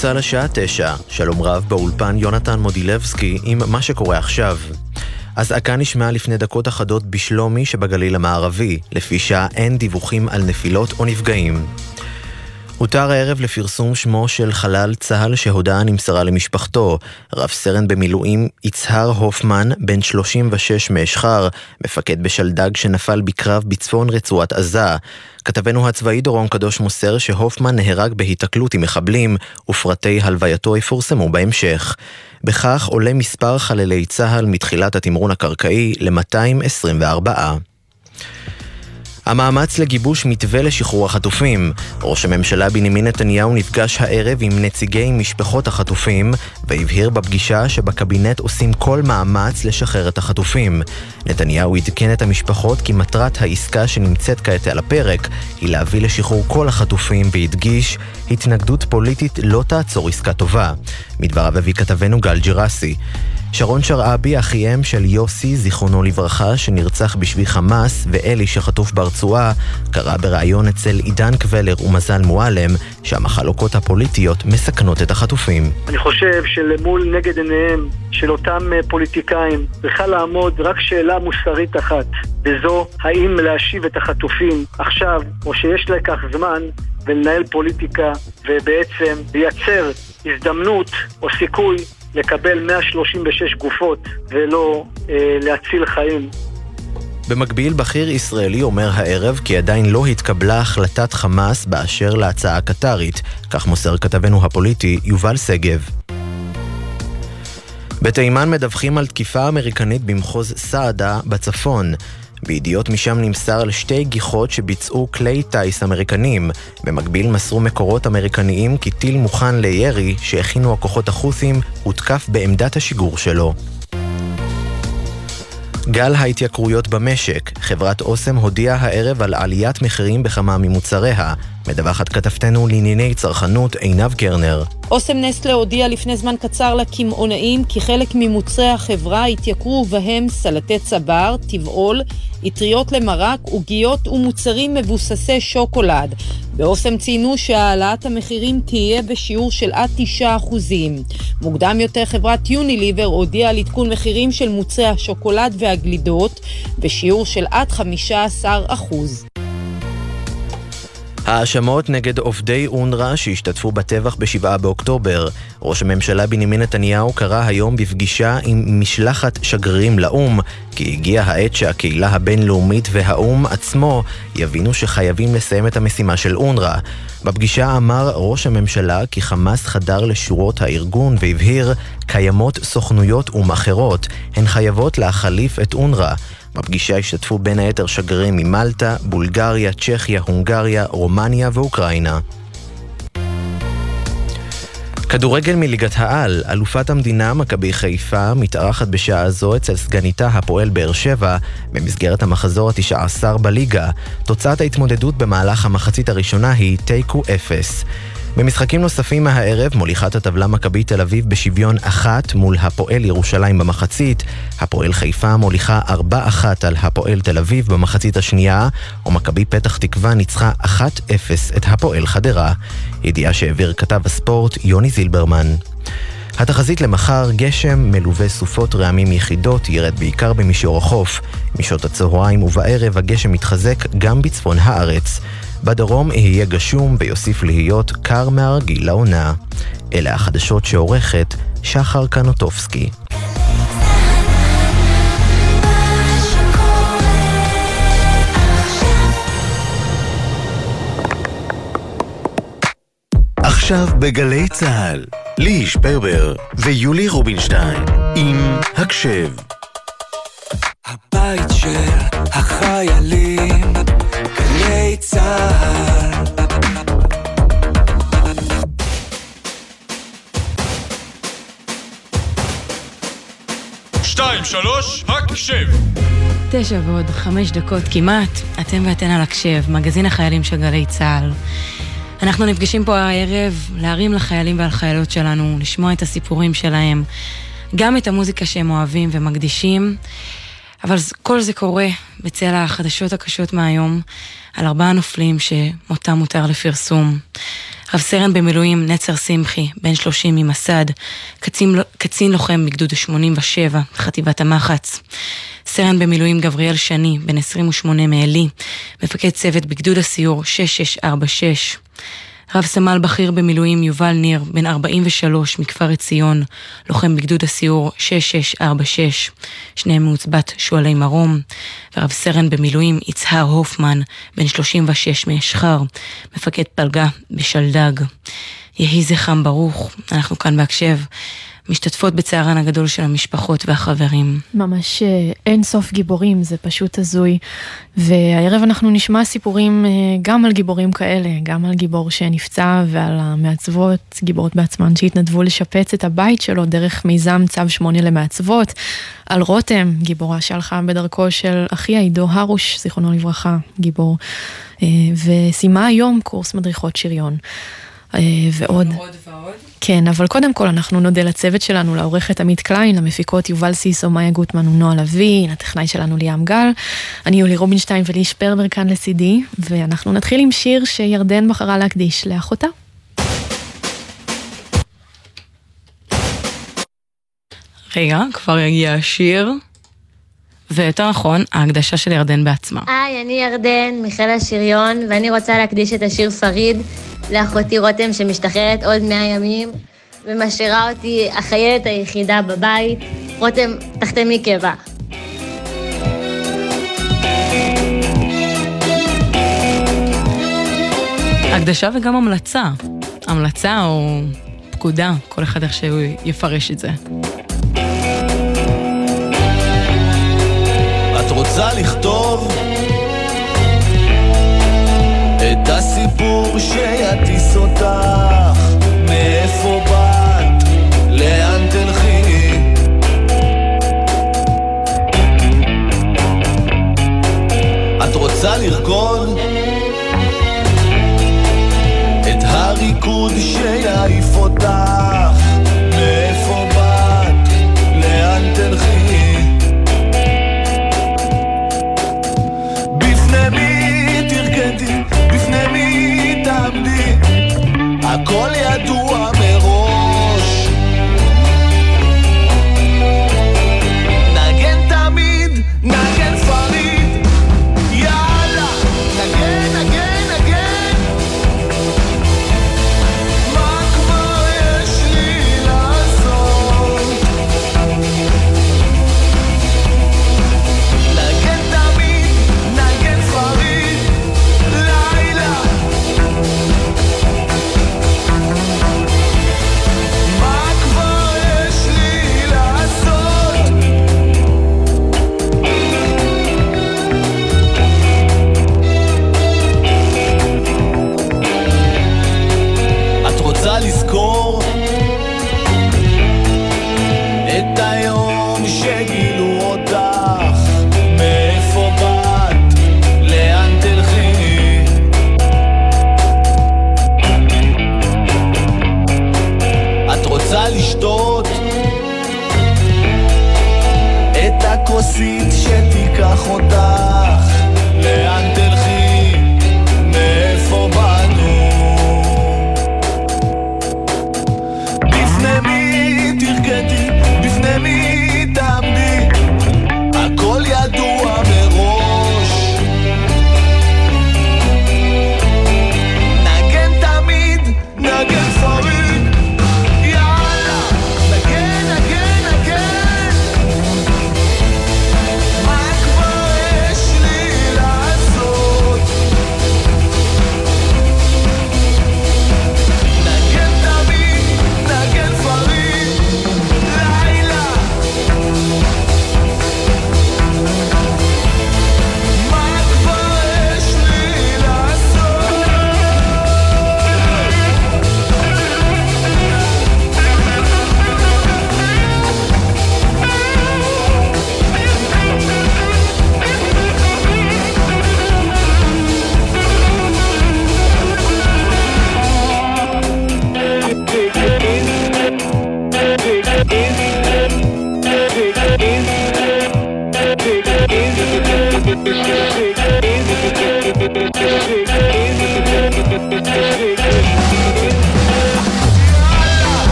צה"ל השעה תשע, שלום רב באולפן יונתן מודילבסקי עם מה שקורה עכשיו. אזעקה נשמעה לפני דקות אחדות בשלומי שבגליל המערבי, לפי שעה אין דיווחים על נפילות או נפגעים. הותר הערב לפרסום שמו של חלל צה"ל שהודעה נמסרה למשפחתו. רב סרן במילואים יצהר הופמן, בן 36 מאשחר, מפקד בשלדג שנפל בקרב בצפון רצועת עזה. כתבנו הצבאי דורון קדוש מוסר שהופמן נהרג בהיתקלות עם מחבלים, ופרטי הלווייתו יפורסמו בהמשך. בכך עולה מספר חללי צה"ל מתחילת התמרון הקרקעי ל-224. המאמץ לגיבוש מתווה לשחרור החטופים. ראש הממשלה בנימין נתניהו נפגש הערב עם נציגי משפחות החטופים, והבהיר בפגישה שבקבינט עושים כל מאמץ לשחרר את החטופים. נתניהו עדכן את המשפחות כי מטרת העסקה שנמצאת כעת על הפרק היא להביא לשחרור כל החטופים, והדגיש, התנגדות פוליטית לא תעצור עסקה טובה. מדבריו הביא כתבנו גל ג'רסי. שרון שרעבי, אחיהם של יוסי, זיכרונו לברכה, שנרצח בשבי חמאס, ואלי שחטוף ברצועה, קרא בריאיון אצל עידן קבלר ומזל מועלם, שהמחלוקות הפוליטיות מסכנות את החטופים. אני חושב שלמול נגד עיניהם של אותם אה, פוליטיקאים צריכה לעמוד רק שאלה מוסרית אחת, וזו האם להשיב את החטופים עכשיו, או שיש לכך זמן, ולנהל פוליטיקה, ובעצם לייצר הזדמנות או סיכוי לקבל 136 גופות ולא אה, להציל חיים. במקביל, בכיר ישראלי אומר הערב כי עדיין לא התקבלה החלטת חמאס באשר להצעה הקטרית, כך מוסר כתבנו הפוליטי יובל שגב. בתימן מדווחים על תקיפה אמריקנית במחוז סעדה בצפון. בידיעות משם נמסר על שתי גיחות שביצעו כלי טיס אמריקנים. במקביל מסרו מקורות אמריקניים כי טיל מוכן לירי שהכינו הכוחות החות'ים הותקף בעמדת השיגור שלו. גל ההתייקרויות במשק, חברת אוסם הודיעה הערב על עליית מחירים בכמה ממוצריה. מדווחת כתבתנו לענייני צרכנות עינב קרנר. אוסם נסטלה הודיע לפני זמן קצר לקמעונאים כי חלק ממוצרי החברה התייקרו ובהם סלטי צבר, טבעול, אטריות למרק, עוגיות ומוצרים מבוססי שוקולד. באוסם ציינו שהעלאת המחירים תהיה בשיעור של עד 9%. מוקדם יותר חברת יוניליבר הודיעה על עדכון מחירים של מוצרי השוקולד והגלידות בשיעור של עד 15%. האשמות נגד עובדי אונר"א שהשתתפו בטבח ב-7 באוקטובר. ראש הממשלה בנימין נתניהו קרא היום בפגישה עם משלחת שגרירים לאו"ם, כי הגיעה העת שהקהילה הבינלאומית והאו"ם עצמו יבינו שחייבים לסיים את המשימה של אונר"א. בפגישה אמר ראש הממשלה כי חמאס חדר לשורות הארגון והבהיר קיימות סוכנויות או"ם אחרות, הן חייבות להחליף את אונר"א. בפגישה השתתפו בין היתר שגרירים ממלטה, בולגריה, צ'כיה, הונגריה, רומניה ואוקראינה. כדורגל מליגת העל, אלופת המדינה מכבי חיפה מתארחת בשעה זו אצל סגניתה הפועל באר שבע במסגרת המחזור התשע עשר בליגה. תוצאת ההתמודדות במהלך המחצית הראשונה היא תיקו אפס. במשחקים נוספים מהערב מוליכת הטבלה מכבי תל אביב בשוויון אחת מול הפועל ירושלים במחצית, הפועל חיפה מוליכה ארבע אחת על הפועל תל אביב במחצית השנייה, ומכבי פתח תקווה ניצחה אחת אפס את הפועל חדרה. ידיעה שהעביר כתב הספורט יוני זילברמן. התחזית למחר, גשם מלווה סופות רעמים יחידות, ירד בעיקר במישור החוף. משעות הצהריים ובערב הגשם מתחזק גם בצפון הארץ. בדרום יהיה גשום ויוסיף להיות קר מהרגיל לעונה. אלה החדשות שעורכת שחר קנוטובסקי. עכשיו בגלי צה"ל, ליהי שפרבר ויולי רובינשטיין עם הקשב. הבית של החיילים גלי צה"ל שתיים, שלוש, הקשב! תשע ועוד חמש דקות כמעט, אתם ואתן על הקשב, מגזין החיילים של גלי צה"ל. אנחנו נפגשים פה הערב להרים לחיילים ולחיילות שלנו, לשמוע את הסיפורים שלהם, גם את המוזיקה שהם אוהבים ומקדישים. אבל כל זה קורה בצל החדשות הקשות מהיום על ארבעה נופלים שמותם מותר לפרסום. רב סרן במילואים נצר שמחי, בן 30 ממסד, קצין, קצין לוחם בגדוד 87, חטיבת המחץ. סרן במילואים גבריאל שני, בן 28 מעלי, מפקד צוות בגדוד הסיור 6646. רב סמל בכיר במילואים יובל ניר, בן 43 מכפר עציון, לוחם בגדוד הסיור 6646, שניהם מעוצבת שועלי מרום, ורב סרן במילואים יצהר הופמן, בן 36 מאשחר, מפקד פלגה בשלדג. יהי זכרם ברוך, אנחנו כאן בהקשב. משתתפות בצערן הגדול של המשפחות והחברים. ממש אה, אין סוף גיבורים, זה פשוט הזוי. והערב אנחנו נשמע סיפורים אה, גם על גיבורים כאלה, גם על גיבור שנפצע ועל המעצבות, גיבורות בעצמן שהתנדבו לשפץ את הבית שלו דרך מיזם צו שמונה למעצבות. על רותם, גיבורה שהלכה בדרכו של אחיה עידו הרוש, זיכרונו לברכה, גיבור. אה, וסיימה היום קורס מדריכות שריון. ועוד. ועוד ועוד. כן, אבל קודם כל אנחנו נודה לצוות שלנו, לעורכת עמית קליין, למפיקות יובל סיסו, מאיה גוטמן ונועה לביא, לטכנאי שלנו ליאם גל. אני יולי רובינשטיין ולי שפרבר כאן לצידי, ואנחנו נתחיל עם שיר שירדן בחרה להקדיש לאחותה. רגע, כבר יגיע השיר. ויותר נכון, ההקדשה של ירדן בעצמה. היי, אני ירדן, מיכאל השריון, ואני רוצה להקדיש את השיר פריד לאחותי רותם שמשתחררת עוד מאה ימים, ומשאירה אותי החיילת היחידה בבית. רותם, תחתמי קבע. הקדשה וגם המלצה. המלצה או פקודה, כל אחד איך שהוא יפרש את זה. את רוצה לכתוב את הסיפור שיטיס אותך. מאיפה באת, לאן תלכי? את רוצה לרקוד? את הריקוד שיעיף אותך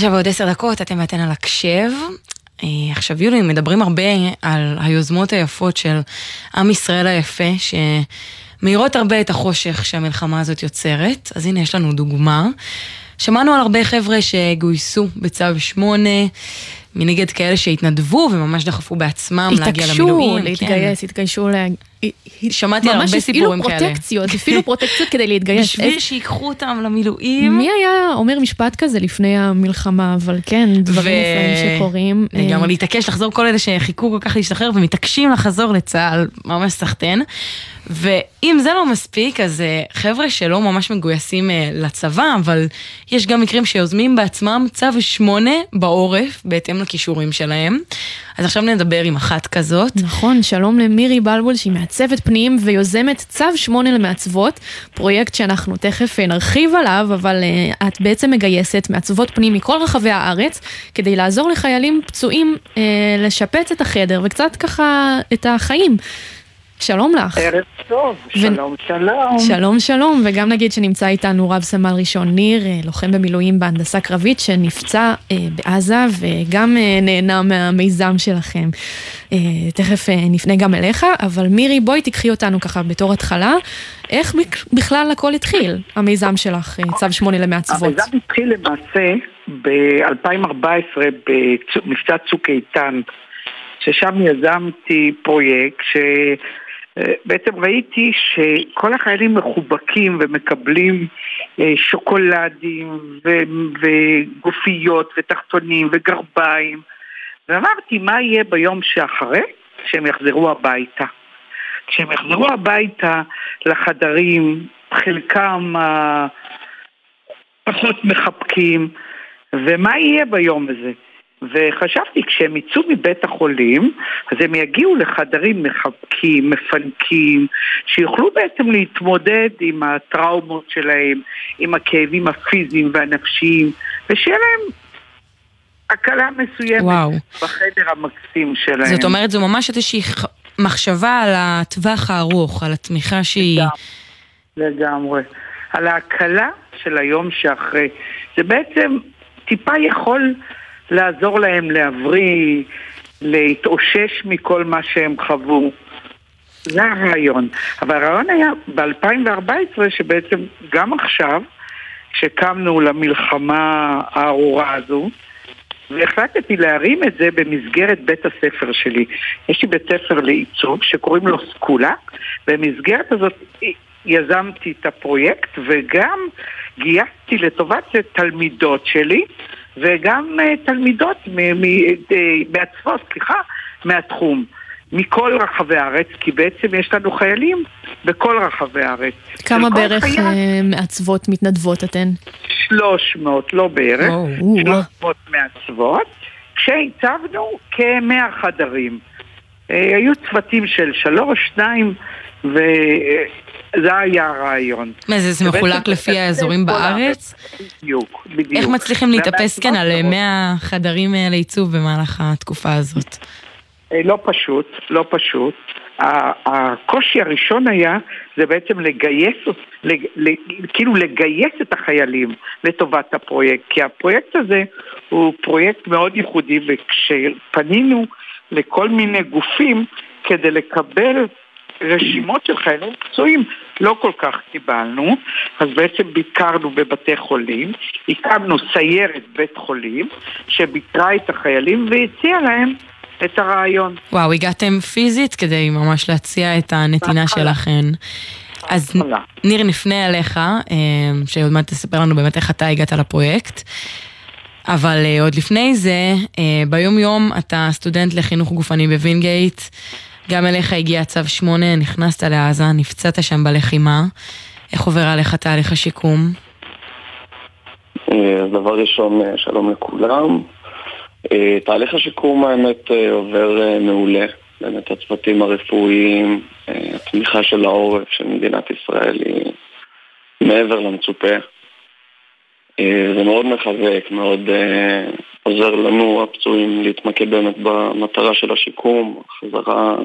תשע ועוד עשר דקות, אתם ואתן על הקשב. אה, עכשיו יולי, מדברים הרבה על היוזמות היפות של עם ישראל היפה, שמאירות הרבה את החושך שהמלחמה הזאת יוצרת. אז הנה יש לנו דוגמה. שמענו על הרבה חבר'ה שגויסו בצו 8, מנגד כאלה שהתנדבו וממש דחפו בעצמם להגיע למילואים. התעקשו להתגייס, התגיישו לה... שמעתי על הרבה סיפורים כאלה. ממש הפעילו פרוטקציות, הפעילו פרוטקציות כדי להתגייס. בשביל שיקחו אותם למילואים. מי היה אומר משפט כזה לפני המלחמה, אבל כן, דברים נפלאים שקורים. אה, לגמרי להתעקש לחזור כל אלה שחיכו כל כך להשתחרר ומתעקשים לחזור לצה"ל, ממש סחטיין. ואם זה לא מספיק, אז אה, חבר'ה שלא ממש מגויסים אה, לצבא, אבל יש גם מקרים שיוזמים בעצמם צו 8 בעורף, בהתאם לכישורים שלהם. אז עכשיו נדבר עם אחת כזאת. נכון, שלום למירי בלבול שהיא מעצבת פנים ויוזמת צו 8 למעצבות, פרויקט שאנחנו תכף אה, נרחיב עליו, אבל את בעצם מגייסת מעצבות פנים מכל רחבי הארץ, כדי לעזור לחיילים פצועים לשפץ את החדר וקצת ככה את החיים. שלום לך. ערב טוב, שלום שלום. שלום שלום, וגם נגיד שנמצא איתנו רב סמל ראשון ניר, אה, לוחם במילואים בהנדסה קרבית, שנפצע אה, בעזה וגם אה, נהנה מהמיזם שלכם. אה, תכף אה, נפנה גם אליך, אבל מירי, בואי תיקחי אותנו ככה בתור התחלה. איך בכ- בכלל הכל התחיל, המיזם שלך, אה, צו 8 למעצבות? המיזם התחיל למעשה ב-2014 במבצע צוק איתן, ששם יזמתי פרויקט שבעצם ראיתי שכל החיילים מחובקים ומקבלים אה, שוקולדים ו- וגופיות ותחתונים וגרביים ואמרתי מה יהיה ביום שאחרי שהם יחזרו הביתה. כשהם יחזרו הביתה לחדרים, חלקם ה- פחות מחבקים, ומה יהיה ביום הזה? וחשבתי, כשהם יצאו מבית החולים, אז הם יגיעו לחדרים מחבקים, מפנקים, שיוכלו בעצם להתמודד עם הטראומות שלהם, עם הכאבים הפיזיים והנפשיים, ושיהיה להם הקלה מסוימת וואו. בחדר המקסים שלהם. זאת אומרת, זו ממש איזושהי מחשבה על הטווח הארוך, על התמיכה שהיא... לגמרי. על ההקלה של היום שאחרי. זה בעצם טיפה יכול לעזור להם להבריא, להתאושש מכל מה שהם חוו. זה הרעיון. אבל הרעיון היה ב-2014, שבעצם גם עכשיו, כשקמנו למלחמה הארורה הזו, והחלטתי להרים את זה במסגרת בית הספר שלי. יש לי בית ספר לעיצוב שקוראים לו סקולה, במסגרת הזאת יזמתי את הפרויקט וגם גייסתי לטובת זה תלמידות שלי וגם uh, תלמידות uh, מעצבות, סליחה, מהתחום. מכל רחבי הארץ, כי בעצם יש לנו חיילים בכל רחבי הארץ. כמה בערך חייל אה, מעצבות מתנדבות אתן? 300, לא בערך, או, 300 מעצבות, כשהצבנו כמאה חדרים. אה, היו צוותים של שלוש, שניים, וזה היה הרעיון. מה זה, זה מחולק לפי האזורים בארץ? בדיוק, בדיוק. איך מצליחים להתאפס כן על והמעצבות 100 חדרים אה, לעיצוב במהלך התקופה הזאת? אה, לא פשוט, לא פשוט. הקושי הראשון היה, זה בעצם לגייס, לג- כאילו לגייס את החיילים לטובת הפרויקט, כי הפרויקט הזה הוא פרויקט מאוד ייחודי, וכשפנינו לכל מיני גופים כדי לקבל רשימות של חיילים פצועים, לא כל כך קיבלנו, אז בעצם ביקרנו בבתי חולים, הקמנו סיירת בית חולים שביקרה את החיילים והציעה להם את הרעיון. וואו, הגעתם פיזית כדי ממש להציע את הנתינה שלכן. אז ניר, נפנה אליך, אה, שעוד מעט תספר לנו באמת איך אתה הגעת לפרויקט. אבל אה, עוד לפני זה, אה, ביום יום אתה סטודנט לחינוך גופני בווינגייט, גם אליך הגיע צו 8, נכנסת לעזה, נפצעת שם בלחימה. איך עובר עליך תהליך השיקום? אה, אז דבר ראשון, אה, שלום לכולם. אה, תהליך השיקום האמת עובר מעולה. באמת הצוותים הרפואיים, התמיכה של העורף של מדינת ישראל היא מעבר למצופה. זה מאוד מחזק, מאוד עוזר לנו הפצועים להתמקד באמת במטרה של השיקום, חזרה אה,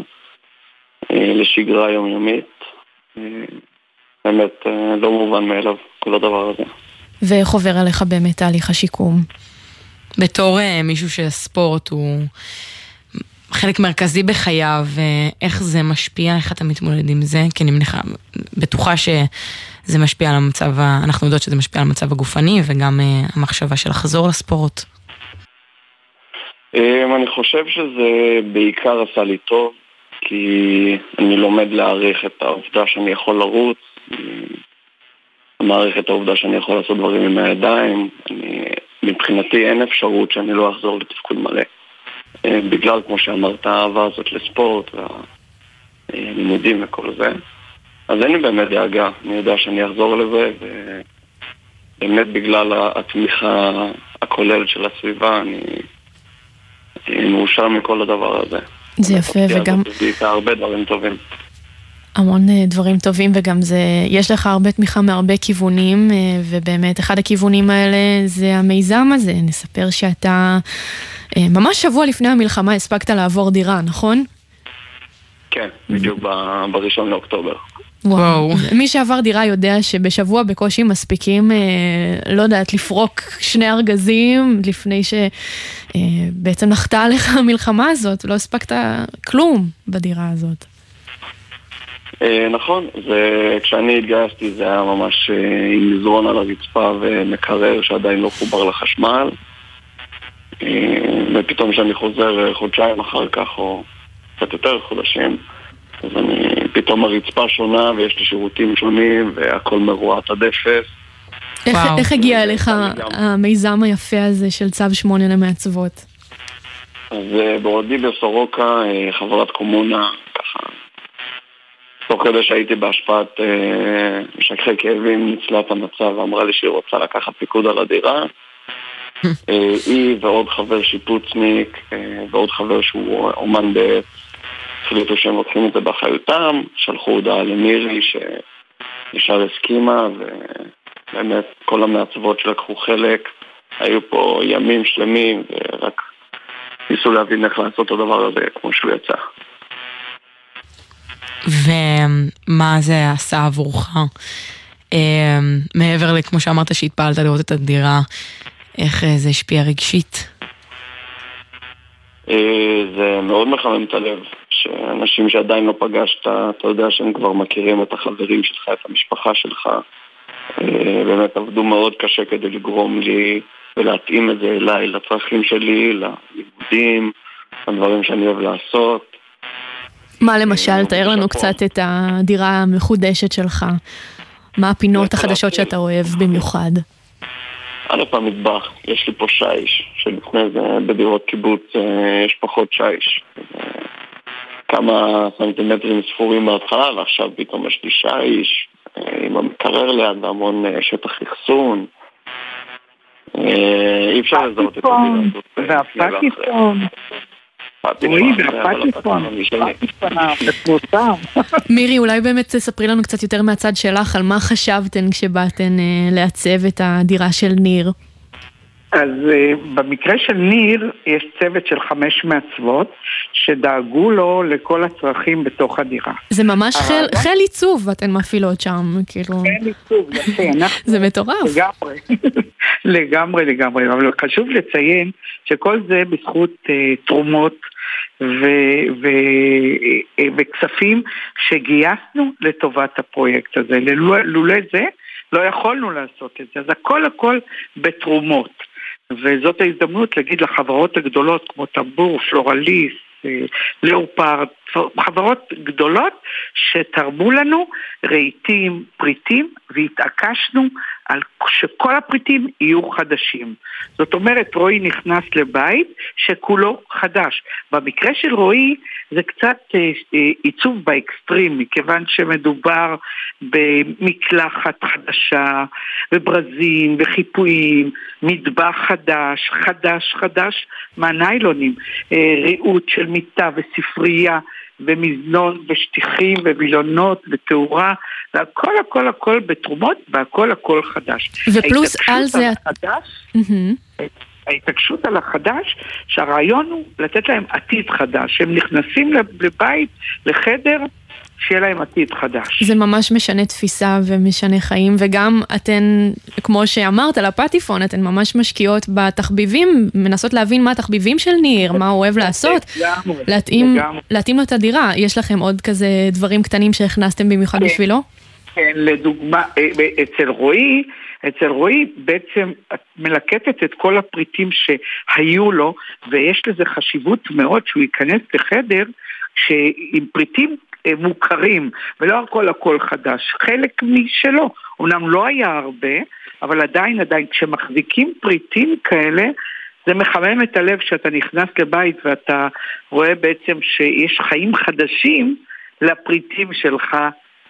לשגרה יומיומית. אה, באמת אה, לא מובן מאליו כל הדבר הזה. ואיך עובר עליך באמת תהליך השיקום? בתור אה, מישהו שספורט הוא חלק מרכזי בחייו, אה, איך זה משפיע, איך אתה מתמודד עם זה? כי אני מניחה, בטוחה שזה משפיע על המצב, אנחנו יודעות שזה משפיע על המצב הגופני וגם אה, המחשבה של לחזור לספורט. אני חושב שזה בעיקר עשה לי טוב, כי אני לומד להעריך את העובדה שאני יכול לרוץ, אני מעריך את העובדה שאני יכול לעשות דברים עם הידיים, אני, מבחינתי אין אפשרות שאני לא אחזור לתפקוד מלא. אה, בגלל, כמו שאמרת, האהבה הזאת לספורט והלימודים וכל זה. אז אין לי באמת דאגה, אני יודע שאני אחזור לזה, ובאמת בגלל התמיכה הכוללת של הסביבה, אני אני מאושר מכל הדבר הזה. זה יפה, וגם הרבה דברים טובים. המון אה, דברים טובים, וגם זה, יש לך הרבה תמיכה מהרבה כיוונים, אה, ובאמת אחד הכיוונים האלה זה המיזם הזה. נספר שאתה, אה, ממש שבוע לפני המלחמה הספקת לעבור דירה, נכון? כן, בדיוק בראשון לאוקטובר. וואו. מי שעבר דירה יודע שבשבוע בקושי מספיקים, אה, לא יודעת, לפרוק שני ארגזים לפני שבעצם נחתה עליך המלחמה הזאת, לא הספקת כלום בדירה הזאת. אה, נכון, זה, כשאני התגייסתי זה היה ממש אה, עם מזרון על הרצפה ומקרר שעדיין לא חובר לחשמל. אה, ופתאום כשאני חוזר אה, חודשיים אחר כך, או קצת יותר חודשים, אז אני, פתאום הרצפה שונה ויש לי שירותים שונים והכל מרועט עד אפס. איך, הגיע אליך המיזם היפה הזה של צו 8 למעצבות? אז אה, בעודי בסורוקה, אה, חברת קומונה, ככה, תוך כדי שהייתי בהשפעת אה, משככי כאבים, ניצלה את המצב ואמרה לי שהיא רוצה לקחת פיקוד על הדירה. היא ועוד חבר שיפוצניק ועוד חבר שהוא אומן בעץ החליטו שהם לוקחים את זה באחריותם, שלחו הודעה למירי שישר הסכימה ובאמת כל המעצבות שלקחו חלק היו פה ימים שלמים ורק ניסו להבין איך לעשות את הדבר הזה כמו שהוא יצא. ומה זה עשה עבורך? אה, מעבר לכמו שאמרת שהתפעלת לראות את הדירה, איך אה, זה השפיע רגשית? אה, זה מאוד מחמם את הלב, שאנשים שעדיין לא פגשת, אתה יודע שהם כבר מכירים את החברים שלך, את המשפחה שלך. אה, באמת עבדו מאוד קשה כדי לגרום לי ולהתאים את זה אליי, לצרכים שלי, ללימודים, לדברים שאני אוהב לעשות. מה למשל, אה, תאר לנו. קצת את הדירה המחודשת שלך. מה הפינות החדשות להתחיל. שאתה אוהב במיוחד? א', המטבח, יש לי פה שיש, שלפני זה בדירות קיבוץ אה, יש פחות שיש. כמה סנטימטרים ספורים בהתחלה, ועכשיו פתאום יש לי שיש אה, עם המקרר ליד והמון אה, שטח אחסון. אה, אי אפשר לזהות את הדירה הזאת. הפטיפון המפורסם. מירי, אולי באמת תספרי לנו קצת יותר מהצד שלך על מה חשבתן כשבאתן לעצב את הדירה של ניר. אז uh, במקרה של ניר יש צוות של חמש מעצבות שדאגו לו לכל הצרכים בתוך הדירה. זה ממש חיל, הרעיון- חיל עיצוב אתן מפעילות שם, כאילו, אין עיצוב, יפה, אנחנו זה מטורף. לגמרי, לגמרי, לגמרי, אבל חשוב לציין שכל זה בזכות uh, תרומות ו- ו- אה, וכספים שגייסנו לטובת הפרויקט הזה. לולא זה לא יכולנו לעשות את זה, אז הכל הכל בתרומות. וזאת ההזדמנות להגיד לחברות הגדולות כמו טמבור, פלורליסט, לאופרד, חברות גדולות שתרמו לנו רהיטים, פריטים, והתעקשנו על שכל הפריטים יהיו חדשים. זאת אומרת, רועי נכנס לבית שכולו חדש. במקרה של רועי זה קצת אה, אה, עיצוב באקסטרים, מכיוון שמדובר במקלחת חדשה, וברזים, וחיפויים, מטבח חדש, חדש חדש מהניילונים, אה, ריהוט של מיטה וספרייה. ומזנון ושטיחים ומילונות ותאורה והכל הכל הכל בתרומות והכל הכל חדש. ופלוס על זה... החדש, מהמם. ההתעקשות על החדש, שהרעיון הוא לתת להם עתיד חדש. הם נכנסים לבית, לחדר, שיהיה להם עתיד חדש. זה ממש משנה תפיסה ומשנה חיים, וגם אתן, כמו שאמרת, על הפטיפון, אתן ממש משקיעות בתחביבים, מנסות להבין מה התחביבים של ניר, מה הוא אוהב לעשות, להתאים, לו את הדירה. יש לכם עוד כזה דברים קטנים שהכנסתם במיוחד כן. בשבילו? כן, לדוגמה, אה, אה, אצל רועי, אצל רועי בעצם את מלקטת את כל הפריטים שהיו לו, ויש לזה חשיבות מאוד שהוא ייכנס לחדר שעם פריטים מוכרים, ולא הכל הכל חדש, חלק משלו. אמנם לא היה הרבה, אבל עדיין, עדיין, כשמחזיקים פריטים כאלה, זה מחמם את הלב שאתה נכנס לבית ואתה רואה בעצם שיש חיים חדשים לפריטים שלך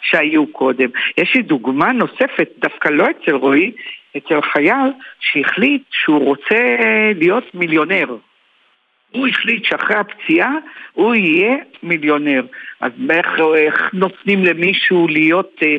שהיו קודם. יש לי דוגמה נוספת, דווקא לא אצל רועי, אצל חייל שהחליט שהוא רוצה להיות מיליונר. הוא החליט שאחרי הפציעה הוא יהיה מיליונר. אז איך, איך נותנים למישהו להיות, אה,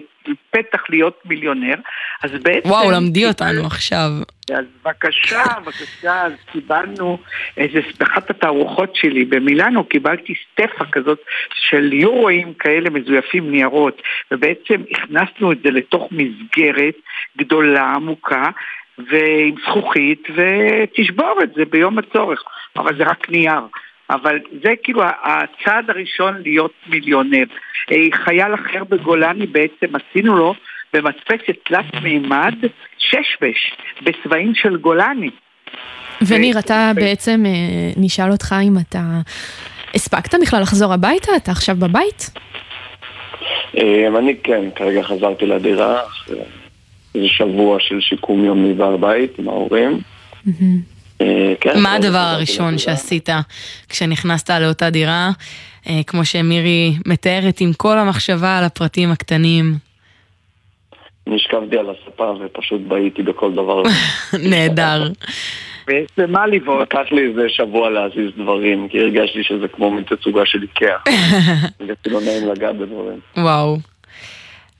פתח להיות מיליונר? אז בעצם... וואו, למדי אותנו עכשיו. אז בבקשה, בבקשה, אז קיבלנו איזה, באחת התערוכות שלי במילאנו קיבלתי סטפה כזאת של יורואים כאלה מזויפים ניירות, ובעצם הכנסנו את זה לתוך מסגרת גדולה, עמוקה, ועם זכוכית, ותשבור את זה ביום הצורך, אבל זה רק נייר. אבל זה כאילו הצעד הראשון להיות מיליונר. אה, חייל אחר בגולני בעצם עשינו לו במדפסת תלת מימד ששבש בצבעים של גולני. וניר, אתה בעצם, אה, נשאל אותך אם אתה... הספקת בכלל לחזור הביתה? אתה עכשיו בבית? אה, אני כן, כרגע חזרתי לדירה, איזה שבוע של שיקום יומי בבית עם ההורים. אה, כן, מה כרגע הדבר הראשון. שעשית כשנכנסת לאותה דירה? אה, כמו שמירי מתארת עם כל המחשבה על הפרטים הקטנים. נשכבתי על הספה ופשוט בהיתי בכל דבר. נהדר. ומה לבעוט? לקח לי איזה שבוע להזיז דברים, כי הרגשתי שזה כמו מין תצוגה של איקאה. זה אפילו נעים לגעת בדברים. וואו.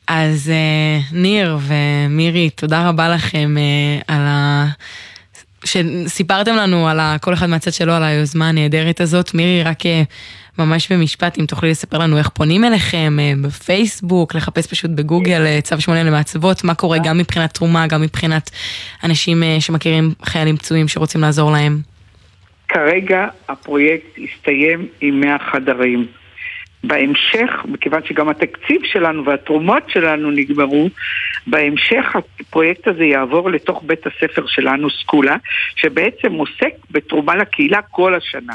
אז אה, ניר ומירי, תודה רבה לכם אה, על ה... שסיפרתם לנו על ה... כל אחד מהצד שלו על היוזמה הנהדרת הזאת. מירי, רק אה, ממש במשפט, אם תוכלי לספר לנו איך פונים אליכם, אה, בפייסבוק, לחפש פשוט בגוגל אה, צו 8 למעצבות, מה קורה גם מבחינת תרומה, גם מבחינת אנשים אה, שמכירים חיילים פצועים שרוצים לעזור להם. כרגע הפרויקט הסתיים עם 100 חדרים. בהמשך, מכיוון שגם התקציב שלנו והתרומות שלנו נגמרו, בהמשך הפרויקט הזה יעבור לתוך בית הספר שלנו, סקולה, שבעצם עוסק בתרומה לקהילה כל השנה.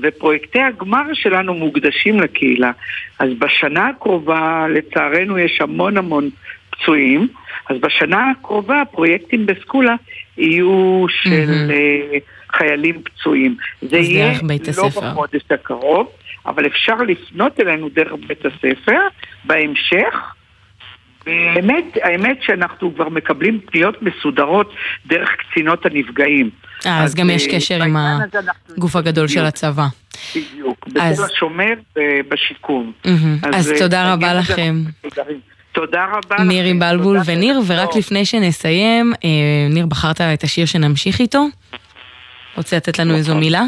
ופרויקטי הגמר שלנו מוקדשים לקהילה. אז בשנה הקרובה, לצערנו, יש המון המון פצועים, אז בשנה הקרובה הפרויקטים בסקולה יהיו של. אה, חיילים פצועים. זה יהיה לא. בחודש הקרוב, אבל אפשר לפנות אלינו דרך בית הספר בהמשך. באמת, האמת שאנחנו כבר מקבלים פניות מסודרות דרך קצינות הנפגעים. אה, אז גם יש אה, קשר עם הגוף הגדול של בדיוק. הצבא. בדיוק, אז- בתל השומר ובשיקום. מהמם. אז אה, תודה רבה לכם. תודה רבה מירי בלבול וניר. ורק לפני שנסיים, אה, ניר, בחרת את השיר שנמשיך איתו? רוצה לתת לנו איזו מילה?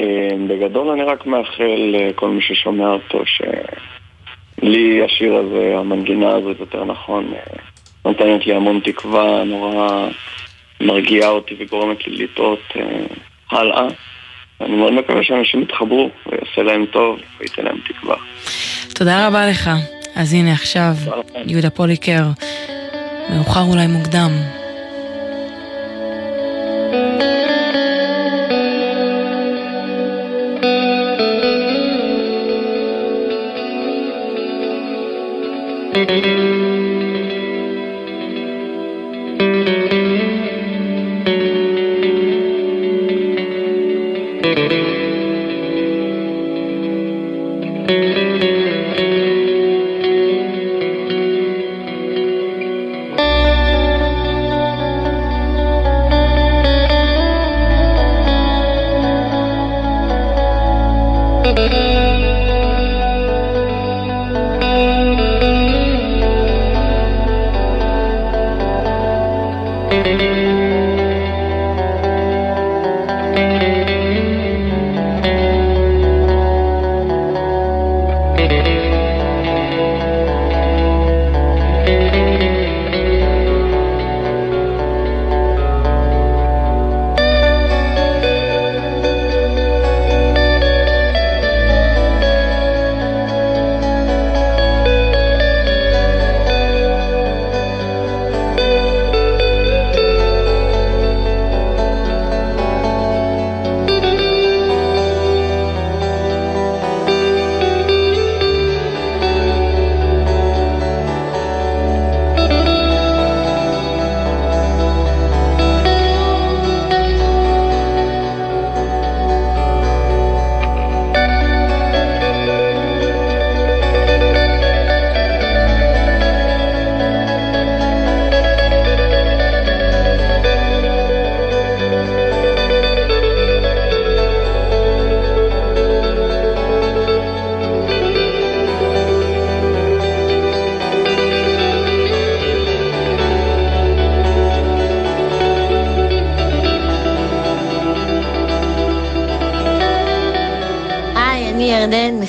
אה, בגדול אני רק מאחל לכל מי ששומע אותו שלי השיר הזה, המנגינה הזאת יותר נכון, אה, נותנת לי המון תקווה, נורא מרגיעה אותי וגורמת לי לטעות אה, הלאה. אני מאוד מקווה שאנשים יתחברו ויעשה להם טוב וייתן להם תקווה. תודה רבה לך. אז הנה עכשיו, יהודה פוליקר, מאוחר אולי מוקדם.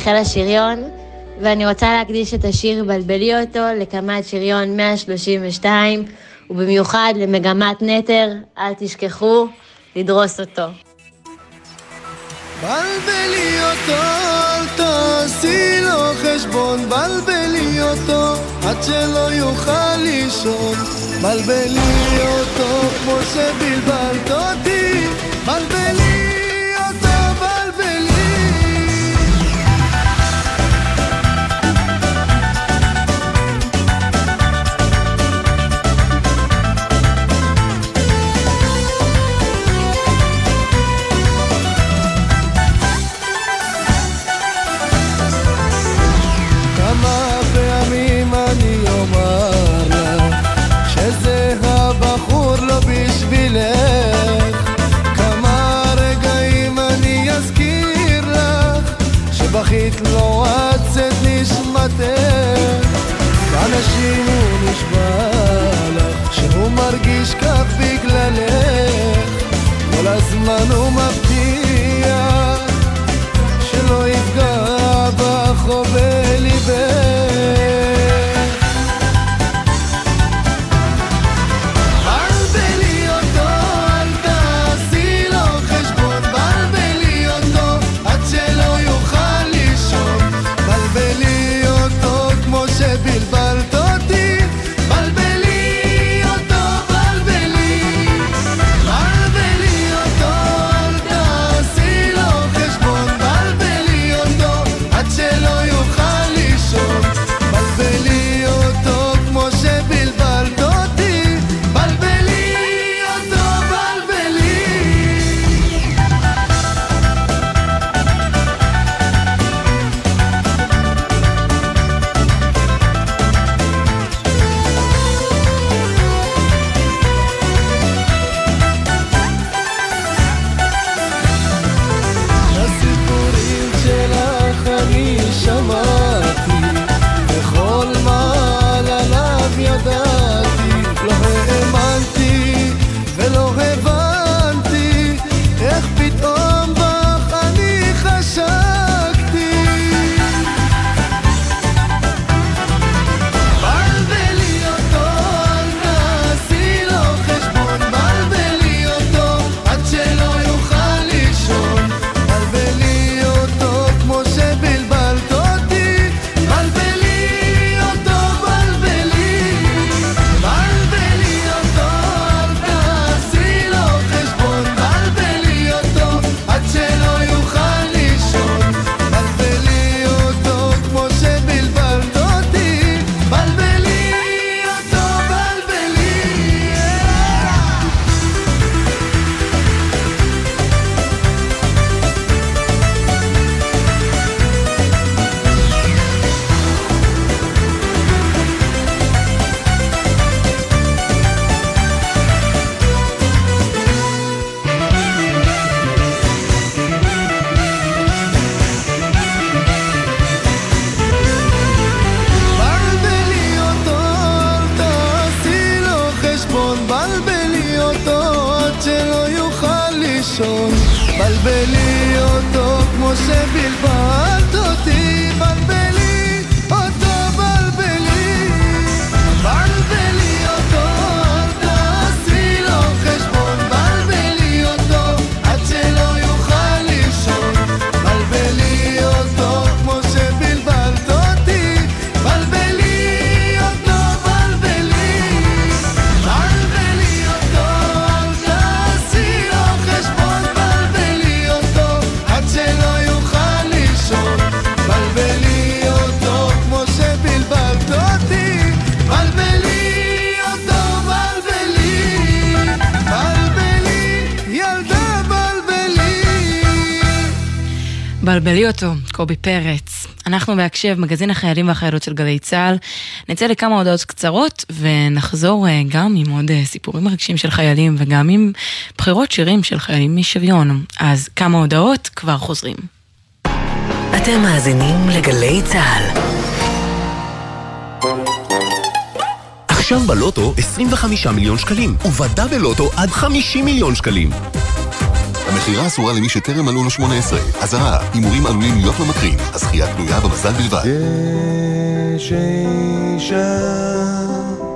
חיל השריון, ואני רוצה להקדיש את השיר "בלבלי אותו" לקמ"ט שריון 132, ובמיוחד למגמת נטר, אל תשכחו לדרוס אותו. בלבלי אותו, תעשי לו חשבון, בלבלי אותו, עד שלא יוכל לישון. בלבלי אותו, כמו שבלבלת אותי, בלבלי נשכח בגללך. כל הזמן תגלי אותו, קובי פרץ. אנחנו בהקשב, מגזין החיילים והחיילות של גלי צה"ל. נצא לכמה הודעות קצרות ונחזור אה, גם עם עוד אה, סיפורים מרגשים של חיילים וגם עם בחירות שירים של חיילים משוויון. אז כמה הודעות, כבר חוזרים. אתם מאזינים לגלי צה"ל. עכשיו בלוטו 25 מיליון שקלים, ובדה בלוטו עד 50 מיליון שקלים. המכירה אסורה למי שטרם מלאו לו 18. אזהרה, הימורים עלולים להיות ממכרים. הזכייה תלויה במזל בלבד. יש אישה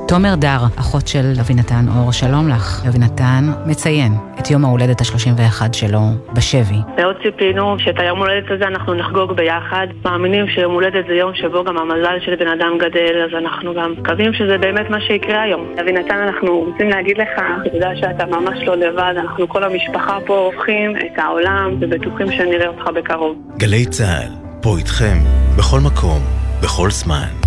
תומר דר, אחות של אבינתן אור, שלום לך. אבינתן מציין את יום ההולדת ה-31 שלו בשבי. מאוד ציפינו שאת היום הולדת הזה אנחנו נחגוג ביחד. מאמינים שיום הולדת זה יום שבו גם המזל של בן אדם גדל, אז אנחנו גם מקווים שזה באמת מה שיקרה היום. אבינתן, אנחנו רוצים להגיד לך, אתה יודע שאתה ממש לא לבד, אנחנו כל המשפחה פה הופכים את העולם ובטוחים שנראה אותך בקרוב. גלי צה"ל, פה איתכם, בכל מקום, בכל זמן.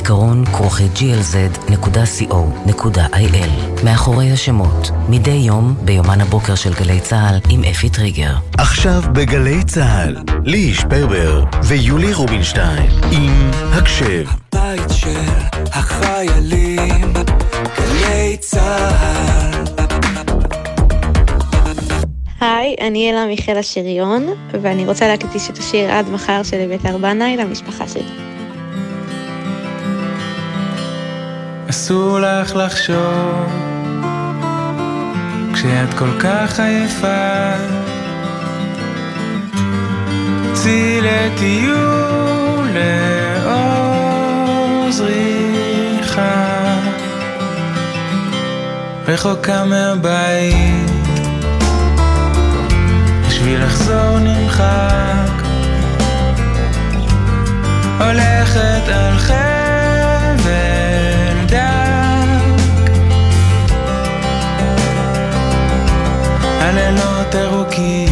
זיכרון כרוכי glz.co.il מאחורי השמות, מדי יום ביומן הבוקר של גלי צה"ל עם אפי טריגר. עכשיו בגלי צה"ל, ליהי שפרבר ויולי רובינשטיין עם הקשב. הבית של החיילים, גלי צה"ל היי, אני אלה מיכאל השריון, ואני רוצה להקדיש את השיר עד מחר של ביתר בנאי למשפחה שלי. אסור לך לחשוב כשאת כל כך עייפה. צאי לטיול לאור זריחה רחוקה מהבית בשביל לחזור נמחק. הולכת על חבל terre qui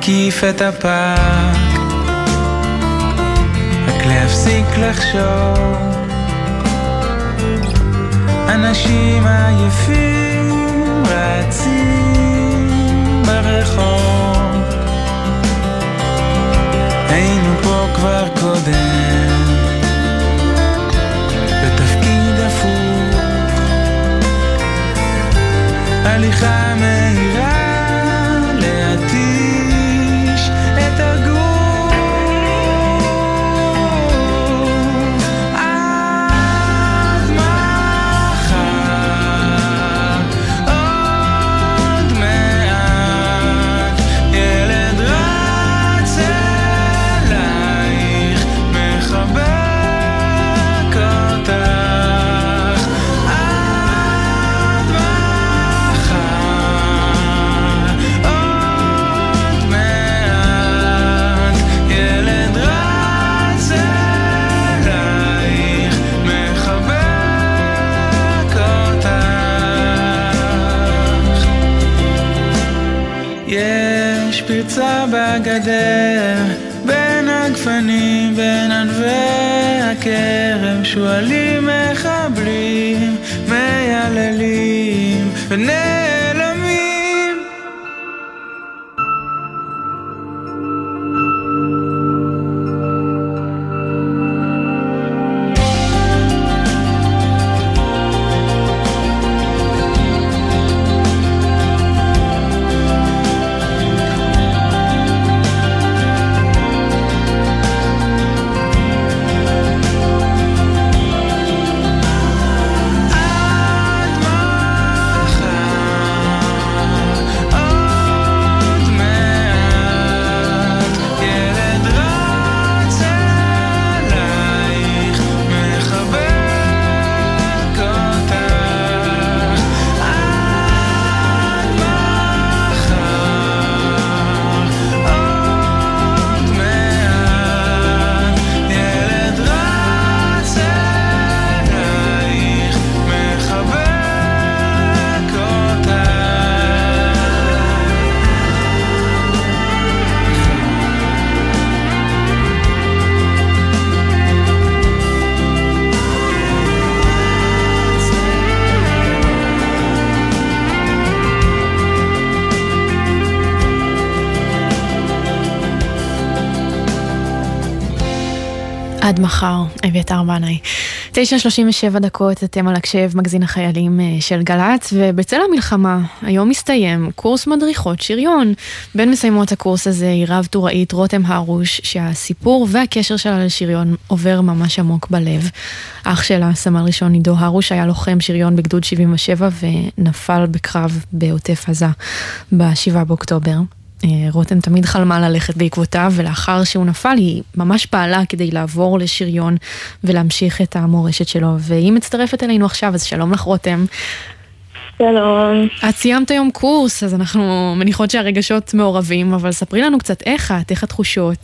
נקיף את הפארק, רק להפסיק לחשוב. אנשים עייפים רצים ברחוב. היינו פה כבר קודם, בתפקיד הפוך. הליכה מהירה עד מחר, אביתר בנאי. 9.37 דקות, אתם על הקשב, מגזין החיילים אה, של גל"צ, ובצל המלחמה, היום מסתיים קורס מדריכות שריון. בין מסיימות הקורס הזה היא רב-טוראית רותם הרוש, שהסיפור והקשר שלה לשריון עובר ממש עמוק בלב. אח שלה, סמל ראשון עידו הרוש, היה לוחם שריון בגדוד 77 ונפל בקרב בעוטף עזה ב-7 באוקטובר. אה, רותם תמיד חלמה ללכת בעקבותיו, ולאחר שהוא נפל היא ממש פעלה כדי לעבור לשריון ולהמשיך את המורשת שלו. והיא מצטרפת אלינו עכשיו, אז שלום לך רותם. שלום. את סיימת היום קורס, אז אנחנו מניחות שהרגשות מעורבים, אבל ספרי לנו קצת איך את, איך התחושות.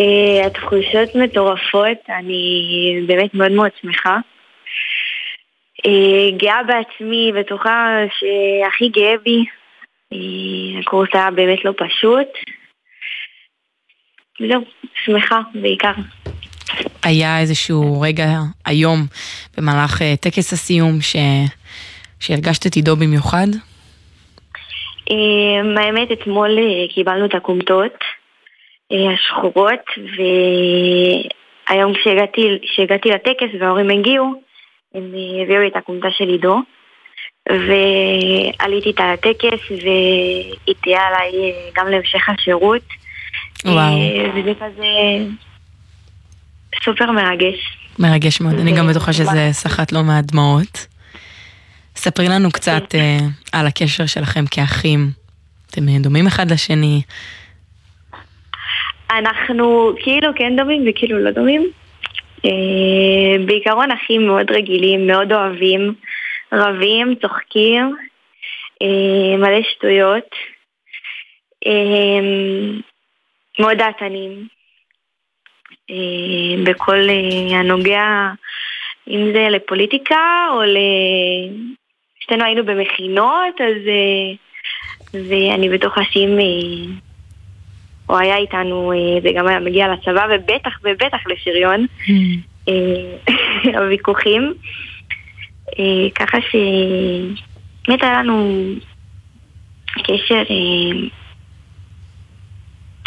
Uh, התחושות מטורפות, אני באמת מאוד מאוד שמחה. Uh, גאה בעצמי, בטוחה שהכי גאה בי. Uh, הקורס היה באמת לא פשוט. זהו, שמחה בעיקר. היה איזשהו רגע היום במהלך uh, טקס הסיום ש... שהרגשת את עידו במיוחד? Um, האמת, אתמול קיבלנו את הכומתות. אה, השחורות, והיום כשהגעתי, כשהגעתי לטקס וההורים הגיעו, הם אה, הביאו לי את הכומתה של עידו, ועליתי איתה לטקס, והיא תהיה עליי אה, גם להמשך השירות. וואו. וזה כזה סופר מרגש. מרגש מאוד, אני גם בטוחה שזה סחט לא מעט דמעות. ספרי לנו קצת על הקשר שלכם כאחים. אתם דומים אחד לשני, אנחנו כאילו כן דומים וכאילו לא דומים. אה, בעיקרון אחים מאוד רגילים, מאוד אוהבים, רבים, צוחקים, אה, מלא שטויות, אה, מאוד דעתנים. בכל הנוגע, אם זה לפוליטיקה או ל... שתינו היינו במכינות, אז ואני בטוחה שאם הוא היה איתנו, זה גם היה מגיע לצבא, ובטח ובטח לשריון, הוויכוחים. ככה שבאמת היה לנו קשר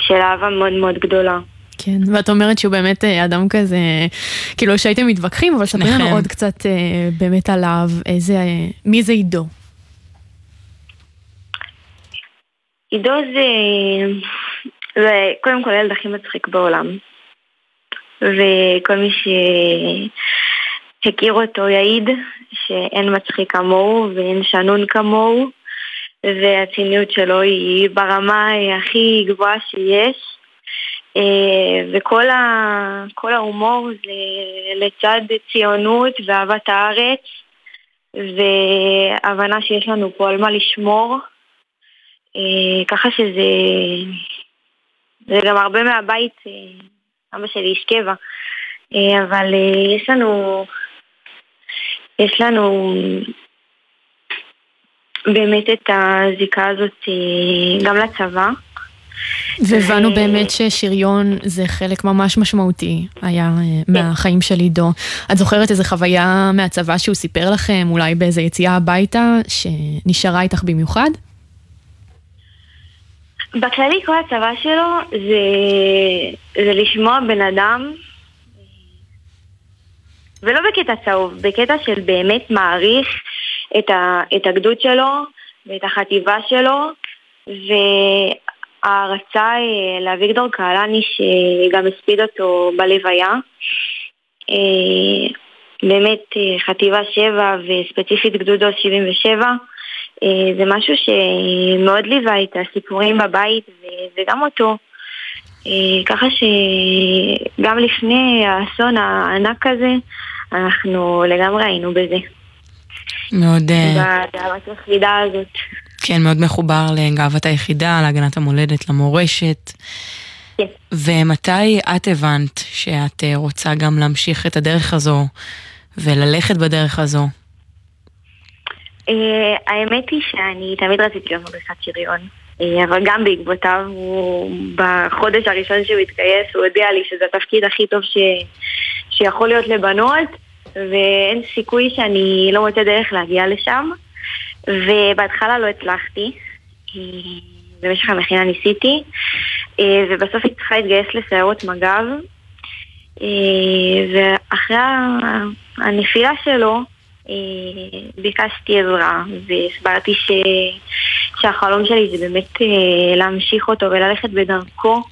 של אהבה מאוד מאוד גדולה. כן, ואת אומרת שהוא באמת אדם כזה, כאילו שהייתם מתווכחים, אבל ספרי לנו עוד קצת באמת עליו, איזה, מי זה עידו? עידו זה זה קודם כל הילד הכי מצחיק בעולם. וכל מי שהכיר אותו יעיד שאין מצחיק כמוהו ואין שנון כמוהו, והציניות שלו היא ברמה הכי גבוהה שיש. וכל ה... ההומור זה לצד ציונות ואהבת הארץ והבנה שיש לנו פה על מה לשמור. ככה שזה זה גם הרבה מהבית, אה, אבא שלי איש קבע, אה, אבל אה, יש לנו, יש לנו באמת את הזיקה הזאת גם לצבא. והבנו באמת ששריון זה חלק ממש משמעותי היה כן. מהחיים של עידו. את זוכרת איזה חוויה מהצבא שהוא סיפר לכם, אולי באיזה יציאה הביתה, שנשארה איתך במיוחד? בכללי כל הצבא שלו זה, זה לשמוע בן אדם, ולא בקטע צהוב, בקטע של באמת מעריך את, ה, את הגדוד שלו ואת החטיבה שלו, והערצה אה, לאביגדור קהלני שגם הספיד אותו בלוויה. אה, באמת אה, חטיבה 7 וספציפית גדודו 77 אה, זה משהו שמאוד ליווה את הסיפורים בבית וגם אותו. ככה שגם לפני האסון הענק הזה, אנחנו לגמרי היינו בזה. מאוד... אה, בגאוות היחידה הזאת. כן, מאוד מחובר לגאוות היחידה, להגנת המולדת, למורשת. כן. ומתי את הבנת שאת רוצה גם להמשיך את הדרך הזו וללכת בדרך הזו? אה, האמת היא שאני תמיד רציתי להיות מדריכת שריון. אה, אבל גם בעקבותיו, בחודש הראשון שהוא התגייס, הוא הודיע לי שזה התפקיד הכי טוב ש, שיכול להיות לבנות, ואין סיכוי שאני לא מוצא דרך להגיע לשם. ובהתחלה לא הצלחתי, אה, במשך המכינה ניסיתי, ובסוף היא צריכה להתגייס לסיירות מג"ב, ואחרי הנפילה שלו ביקשתי עזרה והסברתי ש... שהחלום שלי זה באמת להמשיך אותו וללכת בדרכו